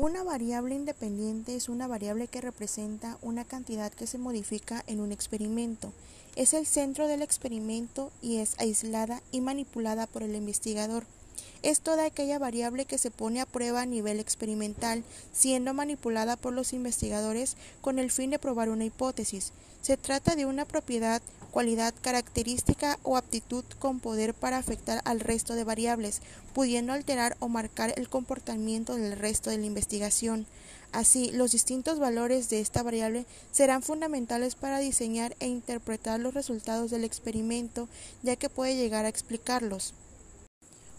Una variable independiente es una variable que representa una cantidad que se modifica en un experimento. Es el centro del experimento y es aislada y manipulada por el investigador. Es toda aquella variable que se pone a prueba a nivel experimental, siendo manipulada por los investigadores con el fin de probar una hipótesis. Se trata de una propiedad cualidad, característica o aptitud con poder para afectar al resto de variables, pudiendo alterar o marcar el comportamiento del resto de la investigación. Así, los distintos valores de esta variable serán fundamentales para diseñar e interpretar los resultados del experimento, ya que puede llegar a explicarlos.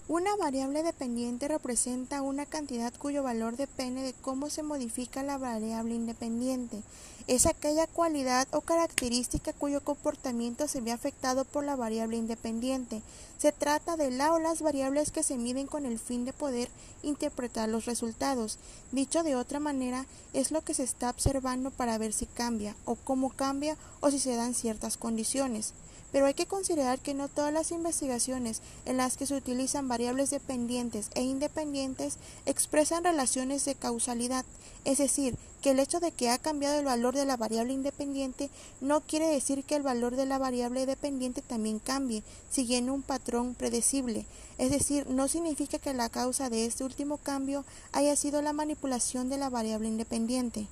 Una variable dependiente representa una cantidad cuyo valor depende de cómo se modifica la variable independiente. Es aquella cualidad o característica cuyo comportamiento se ve afectado por la variable independiente. Se trata de la o las variables que se miden con el fin de poder interpretar los resultados. Dicho de otra manera, es lo que se está observando para ver si cambia o cómo cambia o si se dan ciertas condiciones pero hay que considerar que no todas las investigaciones en las que se utilizan variables dependientes e independientes expresan relaciones de causalidad, es decir, que el hecho de que ha cambiado el valor de la variable independiente no quiere decir que el valor de la variable dependiente también cambie, siguiendo un patrón predecible, es decir, no significa que la causa de este último cambio haya sido la manipulación de la variable independiente.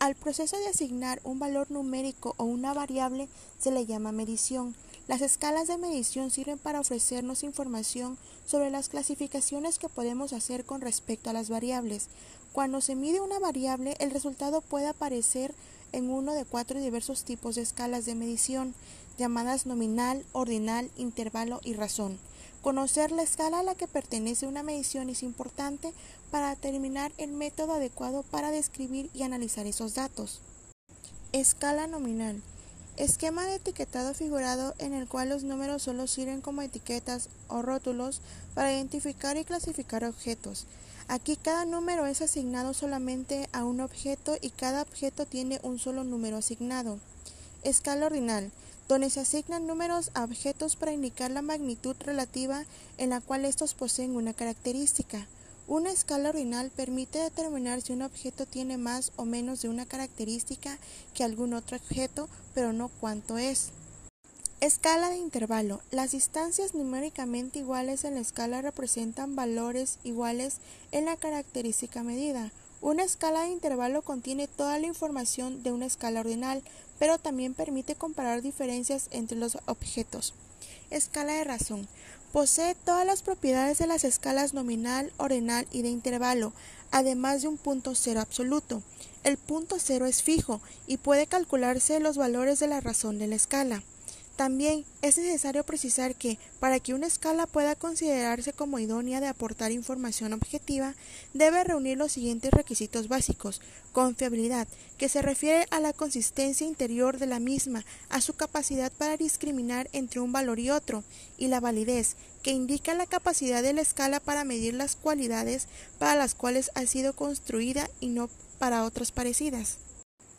Al proceso de asignar un valor numérico o una variable se le llama medición. Las escalas de medición sirven para ofrecernos información sobre las clasificaciones que podemos hacer con respecto a las variables. Cuando se mide una variable, el resultado puede aparecer en uno de cuatro diversos tipos de escalas de medición, llamadas nominal, ordinal, intervalo y razón. Conocer la escala a la que pertenece una medición es importante para determinar el método adecuado para describir y analizar esos datos. Escala nominal. Esquema de etiquetado figurado en el cual los números solo sirven como etiquetas o rótulos para identificar y clasificar objetos. Aquí cada número es asignado solamente a un objeto y cada objeto tiene un solo número asignado. Escala ordinal donde se asignan números a objetos para indicar la magnitud relativa en la cual estos poseen una característica. Una escala ordinal permite determinar si un objeto tiene más o menos de una característica que algún otro objeto, pero no cuánto es. Escala de intervalo. Las distancias numéricamente iguales en la escala representan valores iguales en la característica medida. Una escala de intervalo contiene toda la información de una escala ordinal, pero también permite comparar diferencias entre los objetos. Escala de razón. Posee todas las propiedades de las escalas nominal, ordinal y de intervalo, además de un punto cero absoluto. El punto cero es fijo y puede calcularse los valores de la razón de la escala. También es necesario precisar que, para que una escala pueda considerarse como idónea de aportar información objetiva, debe reunir los siguientes requisitos básicos. Confiabilidad, que se refiere a la consistencia interior de la misma, a su capacidad para discriminar entre un valor y otro, y la validez, que indica la capacidad de la escala para medir las cualidades para las cuales ha sido construida y no para otras parecidas.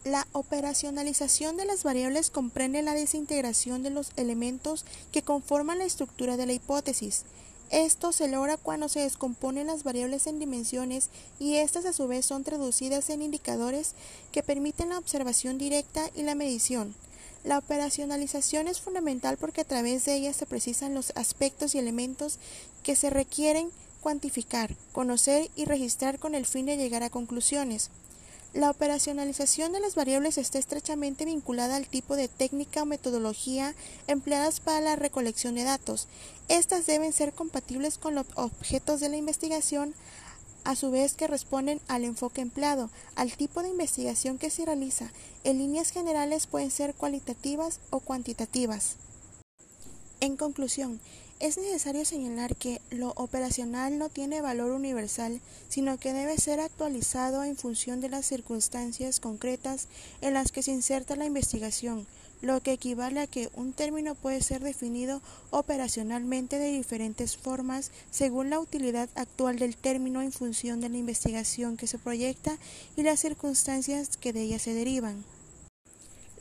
La operacionalización de las variables comprende la desintegración de los elementos que conforman la estructura de la hipótesis. Esto se logra cuando se descomponen las variables en dimensiones y éstas a su vez son traducidas en indicadores que permiten la observación directa y la medición. La operacionalización es fundamental porque a través de ella se precisan los aspectos y elementos que se requieren cuantificar, conocer y registrar con el fin de llegar a conclusiones. La operacionalización de las variables está estrechamente vinculada al tipo de técnica o metodología empleadas para la recolección de datos. Estas deben ser compatibles con los objetos de la investigación, a su vez que responden al enfoque empleado, al tipo de investigación que se realiza. En líneas generales pueden ser cualitativas o cuantitativas. En conclusión, es necesario señalar que lo operacional no tiene valor universal, sino que debe ser actualizado en función de las circunstancias concretas en las que se inserta la investigación, lo que equivale a que un término puede ser definido operacionalmente de diferentes formas según la utilidad actual del término en función de la investigación que se proyecta y las circunstancias que de ella se derivan.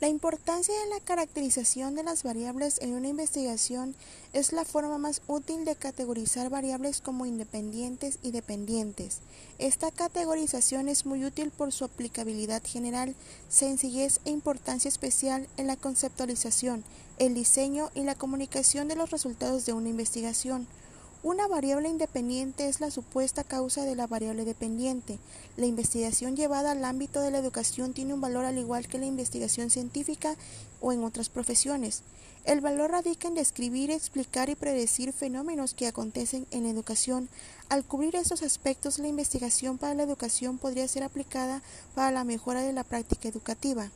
La importancia de la caracterización de las variables en una investigación es la forma más útil de categorizar variables como independientes y dependientes. Esta categorización es muy útil por su aplicabilidad general, sencillez e importancia especial en la conceptualización, el diseño y la comunicación de los resultados de una investigación. Una variable independiente es la supuesta causa de la variable dependiente. La investigación llevada al ámbito de la educación tiene un valor al igual que la investigación científica o en otras profesiones. El valor radica en describir, explicar y predecir fenómenos que acontecen en la educación. Al cubrir estos aspectos, la investigación para la educación podría ser aplicada para la mejora de la práctica educativa.